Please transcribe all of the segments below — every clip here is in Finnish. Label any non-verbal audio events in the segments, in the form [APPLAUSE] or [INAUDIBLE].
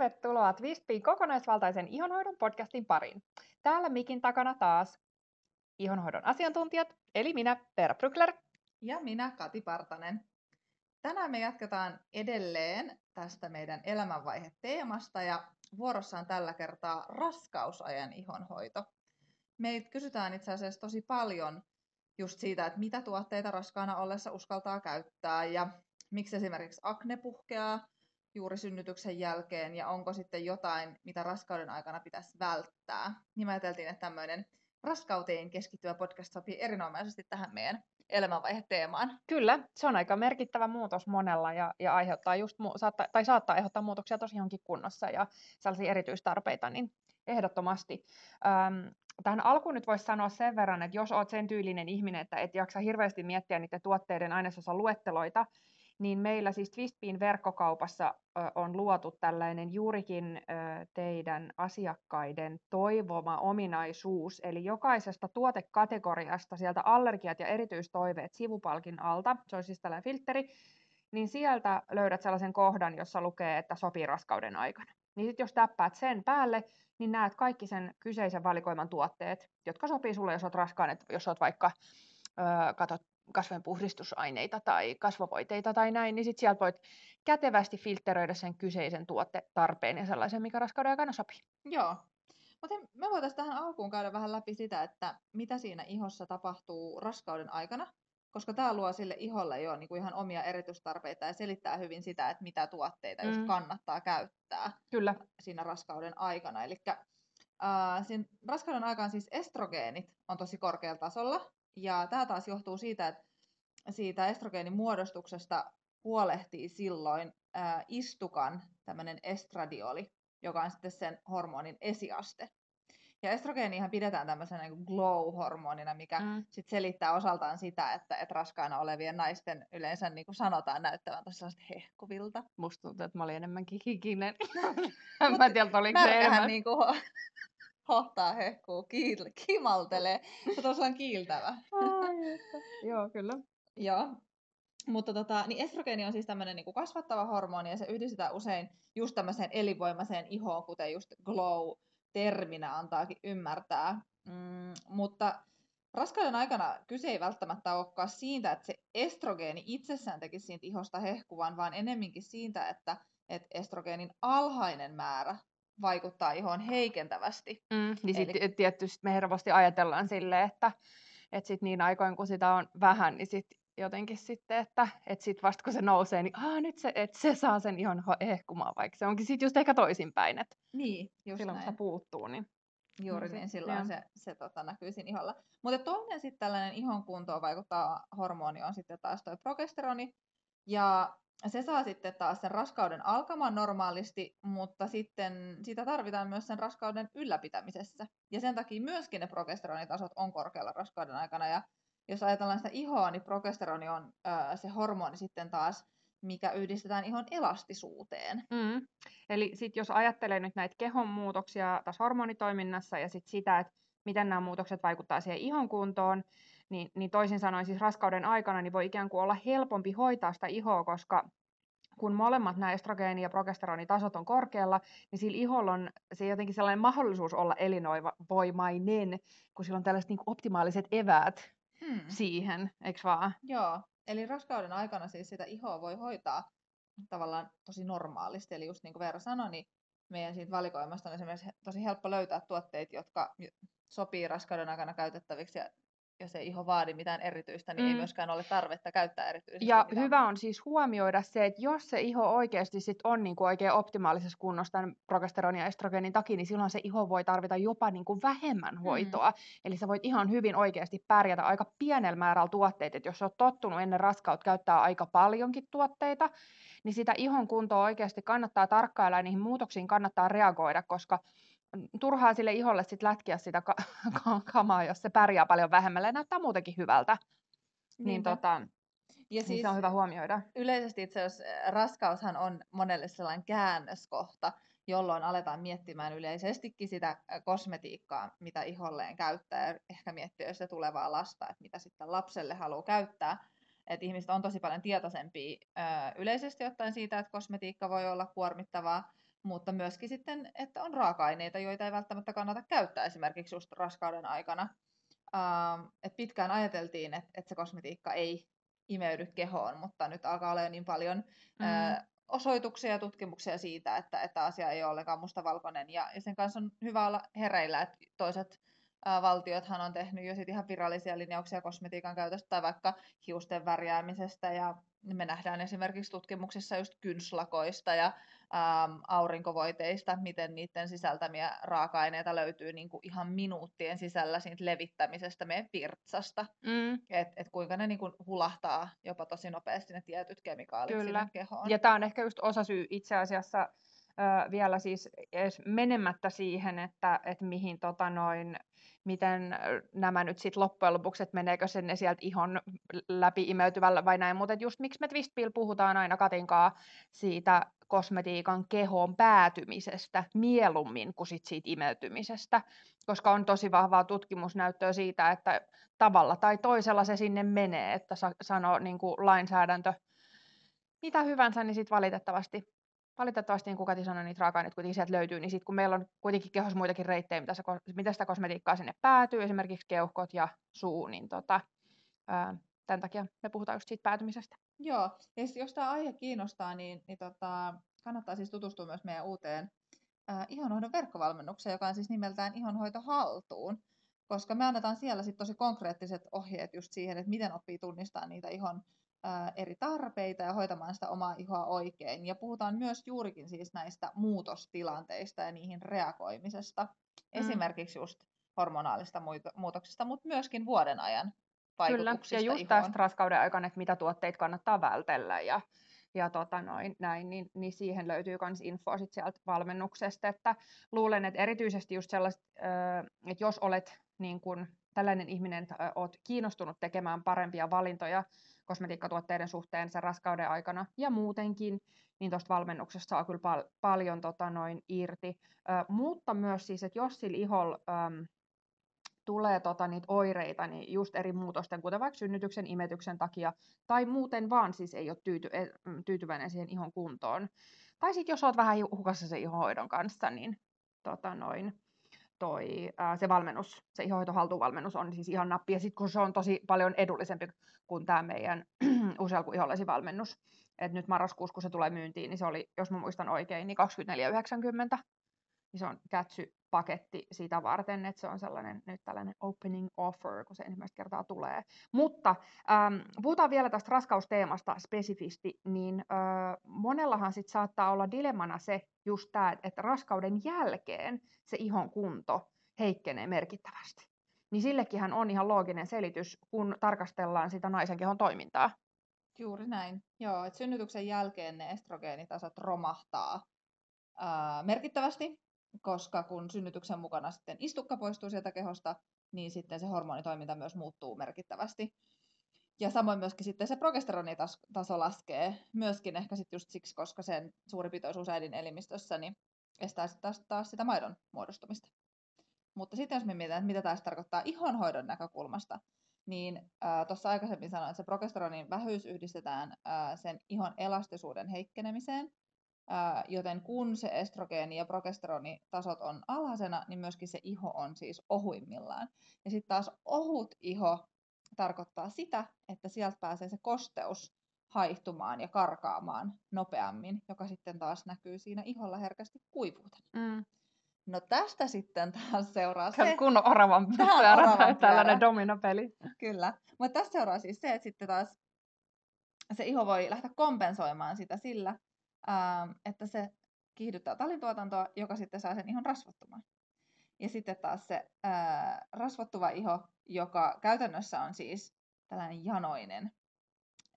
Tervetuloa Twistpiin kokonaisvaltaisen ihonhoidon podcastin pariin. Täällä mikin takana taas ihonhoidon asiantuntijat, eli minä, Per Brückler. Ja minä, Kati Partanen. Tänään me jatketaan edelleen tästä meidän elämänvaihe-teemasta ja vuorossa on tällä kertaa raskausajan ihonhoito. Meitä kysytään itse asiassa tosi paljon just siitä, että mitä tuotteita raskaana ollessa uskaltaa käyttää ja miksi esimerkiksi akne puhkeaa juuri synnytyksen jälkeen ja onko sitten jotain, mitä raskauden aikana pitäisi välttää. Niin me ajateltiin, että tämmöinen raskauteen keskittyvä podcast sopii erinomaisesti tähän meidän elämänvaihe-teemaan. Kyllä, se on aika merkittävä muutos monella ja, ja aiheuttaa just, saattaa, tai saattaa aiheuttaa muutoksia tosi johonkin kunnossa ja sellaisia erityistarpeita, niin ehdottomasti. Öm, tähän alkuun nyt voisi sanoa sen verran, että jos olet sen tyylinen ihminen, että et jaksa hirveästi miettiä niiden tuotteiden ainesosan luetteloita, niin meillä siis Twistbean verkkokaupassa on luotu tällainen juurikin teidän asiakkaiden toivoma ominaisuus, eli jokaisesta tuotekategoriasta sieltä allergiat ja erityistoiveet sivupalkin alta, se on siis tällainen filtteri, niin sieltä löydät sellaisen kohdan, jossa lukee, että sopii raskauden aikana. Niin sitten jos täppäät sen päälle, niin näet kaikki sen kyseisen valikoiman tuotteet, jotka sopii sulle, jos olet raskaan, että jos olet vaikka katot kasvojen puhdistusaineita tai kasvovoiteita tai näin, niin sitten sieltä voit kätevästi filtteröidä sen kyseisen tuottetarpeen ja sellaisen, mikä raskauden aikana sopii. Joo. Mutta me voitaisiin tähän alkuun käydä vähän läpi sitä, että mitä siinä ihossa tapahtuu raskauden aikana, koska tämä luo sille iholle jo niinku ihan omia erityistarpeita ja selittää hyvin sitä, että mitä tuotteita mm. just kannattaa käyttää Kyllä. siinä raskauden aikana. Eli äh, siinä raskauden aikaan siis estrogeenit on tosi korkealla tasolla, ja tämä taas johtuu siitä, että siitä estrogeenin muodostuksesta huolehtii silloin ää, istukan tämmöinen estradioli, joka on sitten sen hormonin esiaste. Ja estrogeenihan pidetään tämmöisenä niin glow-hormonina, mikä mm. sit selittää osaltaan sitä, että, että raskaana olevien naisten yleensä niin kuin sanotaan näyttävän tosiaan hehkuvilta. Musta tuntuu, että mä olin enemmänkin hikinen. [LAUGHS] mä en tiedä, oliko se enemmän. Niin kuin hohtaa, hehkuu, kiil, kimaltelee. Se tosiaan kiiltävä. Joo, kyllä. Joo. Mutta tota, niin estrogeeni on siis tämmöinen niin kasvattava hormoni ja se yhdistetään usein just tämmöiseen elinvoimaiseen ihoon, kuten just glow-terminä antaakin ymmärtää. Mm, mutta raskauden aikana kyse ei välttämättä olekaan siitä, että se estrogeeni itsessään tekisi siitä ihosta hehkuvan, vaan enemminkin siitä, että, että estrogeenin alhainen määrä vaikuttaa ihoon heikentävästi. Mm, niin Eli... sitten tietysti me helposti ajatellaan silleen, että, että sit niin aikoin kun sitä on vähän, niin sit jotenkin sitten, että, että sit vasta kun se nousee, niin Aa, nyt se, että se saa sen ihon ehkumaan, vaikka se onkin sitten just ehkä toisinpäin, että niin, just silloin näin. kun se puuttuu, niin Juuri niin, silloin se, se tota, näkyy siinä iholla. Mutta toinen sitten tällainen ihon kuntoon vaikuttaa hormoni on sitten taas tuo progesteroni. Ja se saa sitten taas sen raskauden alkamaan normaalisti, mutta sitten sitä tarvitaan myös sen raskauden ylläpitämisessä. Ja sen takia myöskin ne progesteronitasot on korkealla raskauden aikana. Ja jos ajatellaan sitä ihoa, niin progesteroni on ää, se hormoni sitten taas, mikä yhdistetään ihon elastisuuteen. Mm. Eli sitten jos ajattelee nyt näitä kehon muutoksia tässä hormonitoiminnassa ja sit sitä, että miten nämä muutokset vaikuttavat siihen ihon kuntoon, niin, niin toisin sanoen siis raskauden aikana niin voi ikään kuin olla helpompi hoitaa sitä ihoa, koska kun molemmat nämä estrogeeni- ja progesteronitasot on korkealla, niin sillä iholla on se jotenkin sellainen mahdollisuus olla elinoivoimainen, kun sillä on tällaiset niin optimaaliset eväät hmm. siihen, eikö vaan? Joo, eli raskauden aikana siis sitä ihoa voi hoitaa tavallaan tosi normaalisti, eli just niin kuin Veera sanoi, niin meidän siitä valikoimasta on esimerkiksi tosi helppo löytää tuotteita, jotka sopii raskauden aikana käytettäviksi ja jos ei iho vaadi mitään erityistä, niin mm. ei myöskään ole tarvetta käyttää erityisesti Ja mitään. hyvä on siis huomioida se, että jos se iho oikeasti sit on niin kuin oikein optimaalisessa kunnossa tämän progesteronin ja estrogenin takia, niin silloin se iho voi tarvita jopa niin kuin vähemmän mm. hoitoa. Mm. Eli sä voit ihan hyvin oikeasti pärjätä aika pienellä määrällä tuotteita. Et jos sä oot tottunut ennen raskautta käyttää aika paljonkin tuotteita, niin sitä ihon kuntoa oikeasti kannattaa tarkkailla ja niihin muutoksiin kannattaa reagoida, koska turhaa sille iholle sit lätkiä sitä ka- [LAUGHS] kamaa, jos se pärjää paljon vähemmällä ja näyttää muutenkin hyvältä. Niin, tota, ja niin siis se on hyvä huomioida. Yleisesti itse asiassa raskaushan on monelle sellainen käännöskohta, jolloin aletaan miettimään yleisestikin sitä kosmetiikkaa, mitä iholleen käyttää, ja ehkä miettiä se tulevaa lasta, että mitä sitten lapselle haluaa käyttää. Että ihmiset on tosi paljon tietoisempia yleisesti ottaen siitä, että kosmetiikka voi olla kuormittavaa, mutta myöskin sitten, että on raaka-aineita, joita ei välttämättä kannata käyttää esimerkiksi just raskauden aikana. Ähm, et pitkään ajateltiin, että et se kosmetiikka ei imeydy kehoon, mutta nyt alkaa olla jo niin paljon mm. ää, osoituksia ja tutkimuksia siitä, että, että asia ei ole ollenkaan mustavalkoinen. Ja, ja sen kanssa on hyvä olla hereillä, että toiset ää, valtiothan on tehnyt jo sit ihan virallisia linjauksia kosmetiikan käytöstä tai vaikka hiusten värjäämisestä. Ja me nähdään esimerkiksi tutkimuksissa just kynslakoista ja ähm, aurinkovoiteista, miten niiden sisältämiä raaka-aineita löytyy niin kuin ihan minuuttien sisällä siitä levittämisestä meidän virtsasta. Mm. Että et kuinka ne niin kuin hulahtaa jopa tosi nopeasti ne tietyt kemikaalit Kyllä. sinne kehoon. Ja tämä on ehkä just osa syy itse asiassa vielä siis edes menemättä siihen, että et mihin tota noin, miten nämä nyt sitten loppujen lopuksi, että meneekö se ne sieltä ihon läpi imeytyvällä vai näin, mutta just miksi me Twistpill puhutaan aina Katinkaa siitä kosmetiikan kehoon päätymisestä mieluummin kuin sit siitä imeytymisestä, koska on tosi vahvaa tutkimusnäyttöä siitä, että tavalla tai toisella se sinne menee, että sa- sanoo niin kuin lainsäädäntö mitä hyvänsä, niin sitten valitettavasti, valitettavasti niin kuin Kati sanoi, niitä raaka-aineita kuitenkin sieltä löytyy, niin sitten kun meillä on kuitenkin kehossa muitakin reittejä, mitä, se, mitä sitä kosmetiikkaa sinne päätyy, esimerkiksi keuhkot ja suu, niin tota, ää, tämän takia me puhutaan just siitä päätymisestä. Joo, ja jos tämä aihe kiinnostaa, niin, niin tota, kannattaa siis tutustua myös meidän uuteen äh, ihonhoidon verkkovalmennukseen, joka on siis nimeltään Ihonhoito haltuun, koska me annetaan siellä sit tosi konkreettiset ohjeet just siihen, että miten oppii tunnistaa niitä ihon eri tarpeita ja hoitamaan sitä omaa ihoa oikein. Ja puhutaan myös juurikin siis näistä muutostilanteista ja niihin reagoimisesta. Mm. Esimerkiksi just hormonaalista muutoksista, mutta myöskin vuoden ajan Kyllä, ja just tästä raskauden aikana, että mitä tuotteita kannattaa vältellä ja, ja tota noin, näin, niin, niin siihen löytyy myös infoa sit sieltä valmennuksesta, että luulen, että erityisesti just sellaiset, että jos olet niin kun, tällainen ihminen, että olet kiinnostunut tekemään parempia valintoja kosmetiikkatuotteiden suhteen sen raskauden aikana ja muutenkin, niin tuosta valmennuksesta saa kyllä pal- paljon tota noin irti. Ö, mutta myös siis, että jos sillä iholla tulee tota, niitä oireita niin just eri muutosten, kuten vaikka synnytyksen, imetyksen takia, tai muuten vaan siis ei ole tyyty, e, mm, tyytyväinen siihen ihon kuntoon. Tai sitten jos olet vähän hukassa sen ihonhoidon kanssa, niin tota noin, toi, ää, se valmennus, se ihonhoito haltuvalmennus on siis ihan nappi. Ja sitten kun se on tosi paljon edullisempi kuin tämä meidän [CLEARS THROAT] ihollesi valmennus. Et nyt marraskuussa, kun se tulee myyntiin, niin se oli, jos mä muistan oikein, niin 24,90 niin se on Kätsy-paketti sitä varten, että se on sellainen nyt tällainen opening offer, kun se ensimmäistä kertaa tulee. Mutta ähm, puhutaan vielä tästä raskausteemasta spesifisti, niin äh, monellahan sit saattaa olla dilemmana se just tämä, että raskauden jälkeen se ihon kunto heikkenee merkittävästi. Niin sillekin on ihan looginen selitys, kun tarkastellaan sitä naisen kehon toimintaa. Juuri näin. Joo, että synnytyksen jälkeen ne estrogeenitasot romahtaa ää, merkittävästi, koska kun synnytyksen mukana sitten istukka poistuu sieltä kehosta, niin sitten se hormonitoiminta myös muuttuu merkittävästi. Ja samoin myöskin sitten se progesteronitaso laskee, myöskin ehkä sitten just siksi, koska sen suuri pitoisuus äidin elimistössä niin estää sitten taas, taas sitä maidon muodostumista. Mutta sitten jos me mietitään, mitä taas tarkoittaa ihonhoidon näkökulmasta, niin tuossa aikaisemmin sanoin, että se progesteronin vähyys yhdistetään ää, sen ihon elastisuuden heikkenemiseen, joten kun se estrogeeni- ja progesteronitasot on alhaisena, niin myöskin se iho on siis ohuimmillaan. Ja sitten taas ohut iho tarkoittaa sitä, että sieltä pääsee se kosteus haihtumaan ja karkaamaan nopeammin, joka sitten taas näkyy siinä iholla herkästi kuivuutena. Mm. No tästä sitten taas seuraa se... Kunnon oravan pyörä tällainen dominopeli. Kyllä. Mutta tästä seuraa siis se, että sitten taas se iho voi lähteä kompensoimaan sitä sillä, Ähm, että se kiihdyttää talintuotantoa, joka sitten saa sen ihon rasvattumaan. Ja sitten taas se rasvattuva iho, joka käytännössä on siis tällainen janoinen,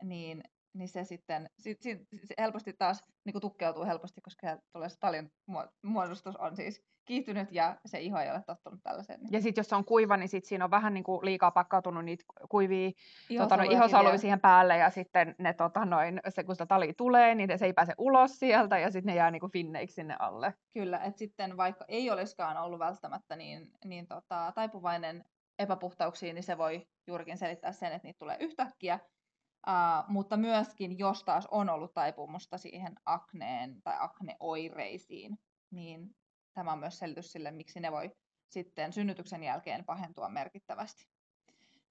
niin, niin se sitten sit, sit, sit helposti taas niin tukkeutuu helposti, koska tulee se talin muodostus on siis kiihtynyt ja se iho ei ole tottunut tällaiseen. Ja sitten jos se on kuiva, niin sit siinä on vähän niin kuin liikaa pakkautunut niitä kuivia tota, no, ihosoluja siihen päälle ja sitten ne, tota, noin, se, kun sitä tali tulee, niin se ei pääse ulos sieltä ja sitten ne jää niin kuin finneiksi sinne alle. Kyllä, että sitten vaikka ei olisikaan ollut välttämättä niin, niin tota, taipuvainen epäpuhtauksiin, niin se voi juurikin selittää sen, että niitä tulee yhtäkkiä. Uh, mutta myöskin, jos taas on ollut taipumusta siihen akneen tai akneoireisiin, niin tämä on myös selitys sille, miksi ne voi sitten synnytyksen jälkeen pahentua merkittävästi.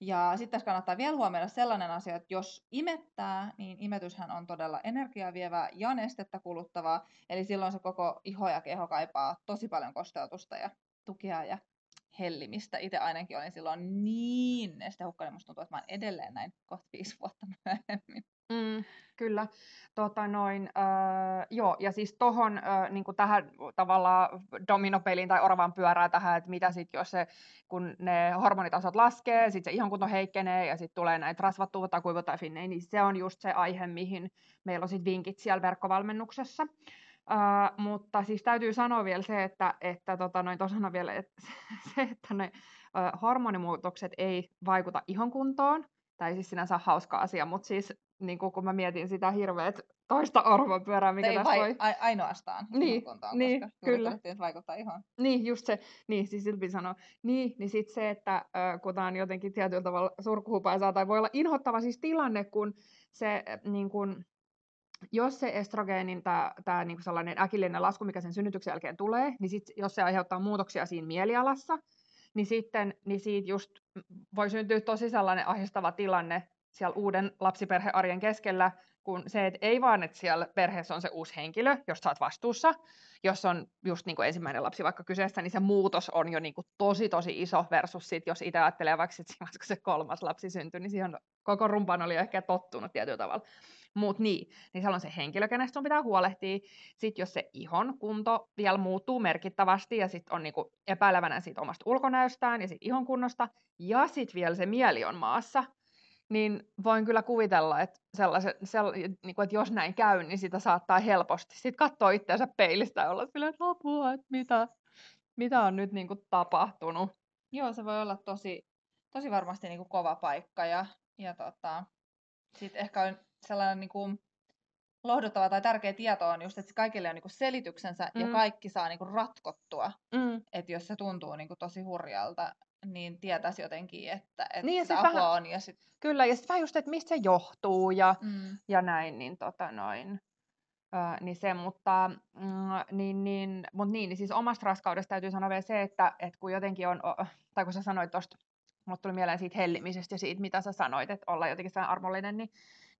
Ja sitten tässä kannattaa vielä huomioida sellainen asia, että jos imettää, niin imetyshän on todella energiaa vievää ja nestettä kuluttavaa. Eli silloin se koko iho ja keho kaipaa tosi paljon kosteutusta ja tukea ja hellimistä. Itse ainakin olin silloin niin nestehukkainen, musta tuntuu, että mä olen edelleen näin kohta viisi vuotta myöhemmin. Mm, kyllä. Tota noin, äh, joo, ja siis tohon äh, niin tähän tavallaan dominopeliin tai oravan pyörää tähän, että mitä sitten, jos se, kun ne hormonitasot laskee, sitten se ihonkunto heikkenee ja sitten tulee näitä rasvattuvuutta, kuivuutta ja niin se on just se aihe, mihin meillä on sitten vinkit siellä verkkovalmennuksessa. Uh, mutta siis täytyy sanoa vielä se, että, että tota, noin tosana vielä, että [LAUGHS] se, että ne uh, hormonimuutokset ei vaikuta ihon kuntoon, tai siis sinänsä hauska asia, mutta siis niin kun mä mietin sitä hirveät toista pyörää, mikä tässä vai, voi... A- ainoastaan niin, kuntoon, niin, koska kyllä. vaikuttaa ihan. Niin, just se, niin, siis Silpi sanoi, niin, niin sitten se, että äh, kun tämä on jotenkin tietyllä tavalla surkuhupaisaa, tai voi olla inhottava siis tilanne, kun se niin kun, jos se estrogeenin tää niinku sellainen äkillinen lasku, mikä sen synnytyksen jälkeen tulee, niin sit, jos se aiheuttaa muutoksia siinä mielialassa, niin sitten niin siitä just voi syntyä tosi sellainen ahistava tilanne siellä uuden lapsiperhearjen keskellä, kun se, että ei vaan, että siellä perheessä on se uusi henkilö, josta olet vastuussa, jos on just niin kuin ensimmäinen lapsi vaikka kyseessä, niin se muutos on jo niin kuin tosi tosi iso versus sit, jos itse ajattelee vaikka sit, kun se kolmas lapsi syntyi, niin siihen koko rumpan oli ehkä tottunut tietyllä tavalla. Mut niin, niin siellä on se henkilö, kenestä sun pitää huolehtia. Sitten jos se ihon kunto vielä muuttuu merkittävästi ja sitten on niinku epäilevänä siitä omasta ulkonäöstään ja siitä ihon kunnosta, ja sitten vielä se mieli on maassa, niin voin kyllä kuvitella, että, sellaisen, sell, niin kuin, että jos näin käy, niin sitä saattaa helposti sitten katsoa itseänsä peilistä ja olla silleen, että apua, että mitä, mitä on nyt niin kuin, tapahtunut. Joo, se voi olla tosi, tosi varmasti niin kuin kova paikka ja, ja tota, sitten ehkä on sellainen niin kuin lohduttava tai tärkeä tieto on just, että kaikille on niin kuin selityksensä mm. ja kaikki saa niin kuin ratkottua. Mm. Että jos se tuntuu niin kuin tosi hurjalta, niin tietäisi jotenkin, että, että niin, apua vähän, on. Ja sit... Kyllä, ja sitten vähän just, että mistä se johtuu ja, mm. ja näin, niin tota noin. Öö, niin se, mutta, mm, niin, niin, mut niin, niin siis omasta raskaudesta täytyy sanoa vielä se, että, että kun jotenkin on, tai kun sä sanoit tuosta, mulle tuli mieleen siitä hellimisestä ja siitä, mitä sä sanoit, että olla jotenkin sellainen armollinen, niin,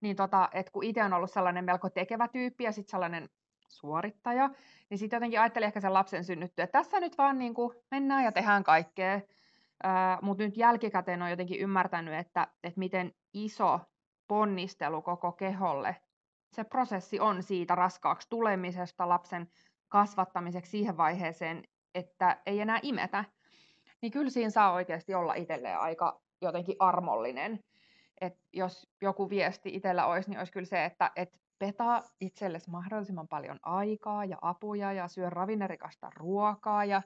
niin tota, että kun itse on ollut sellainen melko tekevä tyyppi ja sitten sellainen suorittaja, niin sitten jotenkin ajattelin ehkä sen lapsen synnyttyä, että tässä nyt vaan niin kuin mennään ja tehdään kaikkea, mutta nyt jälkikäteen on jotenkin ymmärtänyt, että, että miten iso ponnistelu koko keholle se prosessi on siitä raskaaksi tulemisesta lapsen kasvattamiseksi siihen vaiheeseen, että ei enää imetä, niin kyllä siinä saa oikeasti olla itselleen aika jotenkin armollinen. Et jos joku viesti itsellä olisi, niin olisi kyllä se, että et petaa itsellesi mahdollisimman paljon aikaa ja apuja ja syö ravinnerikasta ruokaa ja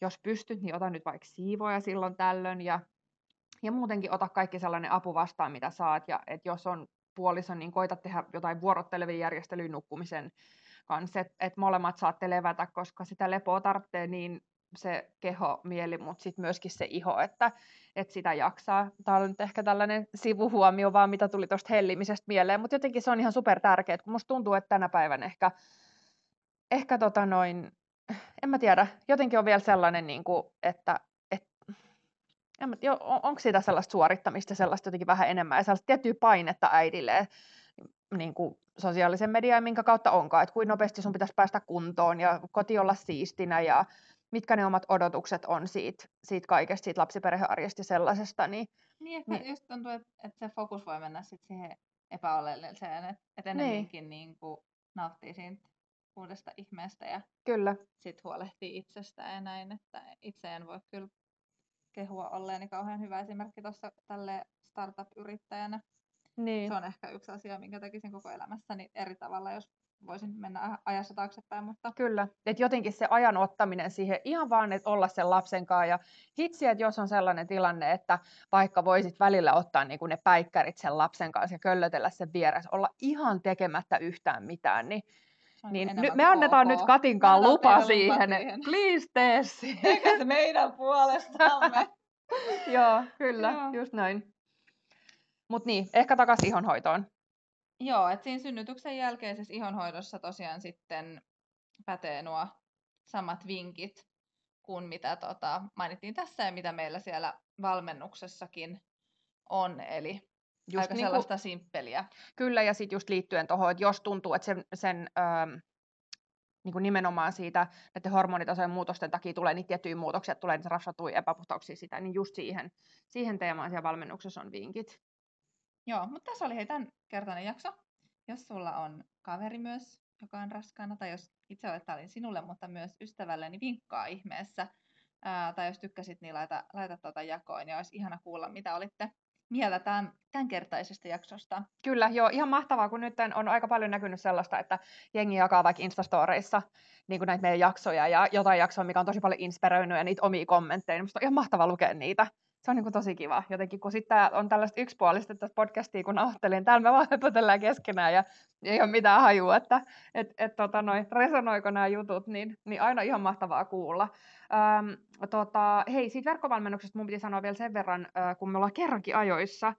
jos pystyt, niin ota nyt vaikka siivoja silloin tällöin ja, ja muutenkin ota kaikki sellainen apu vastaan, mitä saat. Ja et jos on puoliso, niin koita tehdä jotain vuorottelevia järjestelyä nukkumisen kanssa, että et molemmat saatte levätä, koska sitä lepoa tarvitsee niin se keho, mieli, mutta sitten myöskin se iho, että, että sitä jaksaa. Tämä on nyt ehkä tällainen sivuhuomio vaan, mitä tuli tuosta hellimisestä mieleen, mutta jotenkin se on ihan super tärkeää, kun musta tuntuu, että tänä päivänä ehkä, ehkä tota noin, en mä tiedä, jotenkin on vielä sellainen, niin kuin, että et, en mä, jo, on, onko siitä sellaista suorittamista sellaista jotenkin vähän enemmän ja sellaista tiettyä painetta äidille niin kuin sosiaalisen median, minkä kautta onkaan, että kuinka nopeasti sun pitäisi päästä kuntoon ja koti olla siistinä ja mitkä ne omat odotukset on siitä, siitä kaikesta, siitä lapsiperhearjesta sellaisesta. Niin, niin ehkä niin, just tuntuu, että, että se fokus voi mennä sit siihen epäoleelliseen, että, että enemmänkin niin. Niin kuin nauttii siitä uudesta ihmeestä ja kyllä. sit huolehtii itsestään ja näin, että itse en voi kyllä kehua olleeni kauhean hyvä esimerkki tuossa tälle startup-yrittäjänä. Niin. Se on ehkä yksi asia, minkä tekisin koko elämässäni eri tavalla, jos voisin mennä ajassa taaksepäin. Mutta... Kyllä, että jotenkin se ajan ottaminen siihen ihan vaan, että olla sen lapsen kanssa ja hitsi, että jos on sellainen tilanne, että vaikka voisit välillä ottaa niin kuin ne päikkärit sen lapsen kanssa ja köllötellä sen vieressä, olla ihan tekemättä yhtään mitään, niin niin nyt me annetaan ok. nyt Katinkaan lupa siihen. siihen. Please tee se meidän puolestamme. [LAUGHS] Joo, kyllä, Joo. just näin. Mutta niin, ehkä takaisin ihonhoitoon. Joo, että siinä synnytyksen jälkeisessä ihonhoidossa tosiaan sitten pätee nuo samat vinkit kuin mitä tota, mainittiin tässä ja mitä meillä siellä valmennuksessakin on. Eli just aika niin sellaista kuin, simppeliä. Kyllä, ja sitten just liittyen tuohon, että jos tuntuu, että sen, sen öö, niin kuin nimenomaan siitä näiden hormonitasojen muutosten takia tulee niitä tiettyjä muutoksia, tulee niitä rasvatuja epäpuhtauksia sitä, niin just siihen, siihen teemaan siellä valmennuksessa on vinkit. Joo, mutta tässä oli hei tämän kertainen jakso. Jos sulla on kaveri myös, joka on raskaana, tai jos itse olet olin sinulle, mutta myös ystävälle, niin vinkkaa ihmeessä. Ää, tai jos tykkäsit, niin laita, laita tuota jakoon, ja olisi ihana kuulla, mitä olitte mieltä tämän, tämänkertaisesta jaksosta. Kyllä, joo, ihan mahtavaa, kun nyt on aika paljon näkynyt sellaista, että jengi jakaa vaikka Instastoreissa niin näitä meidän jaksoja ja jotain jaksoa, mikä on tosi paljon inspiroinut ja niitä omia kommentteja. Minusta on ihan mahtavaa lukea niitä. Se on niin kuin tosi kiva. Jotenkin kun sitten on tällaista yksipuolista tässä podcastia, kun nauhoittelin, täällä me vaan höpötellään keskenään ja ei ole mitään hajua, että et, et, tota, noi, resonoiko nämä jutut, niin, niin aina ihan mahtavaa kuulla. Ähm, tota, hei, siitä verkkovalmennuksesta mun piti sanoa vielä sen verran, äh, kun me ollaan kerrankin ajoissa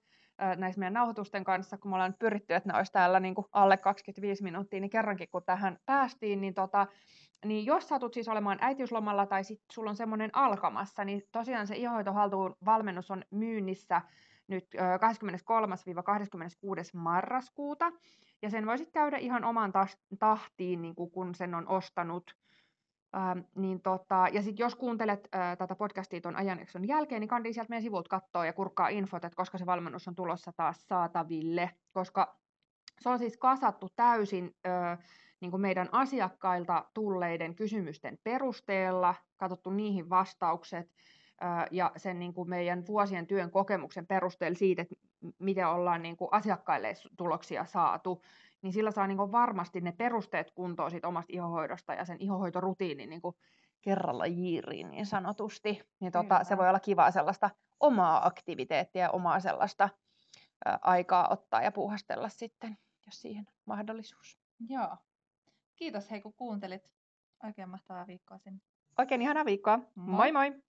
näissä meidän nauhoitusten kanssa, kun me ollaan pyritty, että ne olisi täällä niin kuin alle 25 minuuttia, niin kerrankin kun tähän päästiin, niin, tota, niin jos satut siis olemaan äitiyslomalla tai sitten sulla on semmoinen alkamassa, niin tosiaan se ihohoitohaltuun valmennus on myynnissä nyt äh, 23-26. marraskuuta, ja sen voisit käydä ihan oman tahtiin, niin kuin kun sen on ostanut Ähm, niin tota, ja sitten jos kuuntelet äh, tätä podcastia tuon ajanjakson jälkeen, niin kandi sieltä meidän sivulta katsoa ja kurkkaa infot, että koska se valmennus on tulossa taas saataville, koska se on siis kasattu täysin äh, niin kuin meidän asiakkailta tulleiden kysymysten perusteella, katsottu niihin vastaukset ja sen niin kuin meidän vuosien työn kokemuksen perusteella siitä, että miten ollaan niin kuin asiakkaille tuloksia saatu niin sillä saa niin kuin varmasti ne perusteet kuntoon siitä omasta ihohoidosta ja sen ihohoitorutiinin niin kuin kerralla jiiriin niin sanotusti. Niin tota, se voi olla kivaa sellaista omaa aktiviteettia ja omaa sellaista ä, aikaa ottaa ja puuhastella sitten, jos siihen mahdollisuus. Joo. Kiitos hei kun kuuntelit. Oikein mahtavaa viikkoa sinne. Oikein ihanaa viikkoa. Moi moi! moi.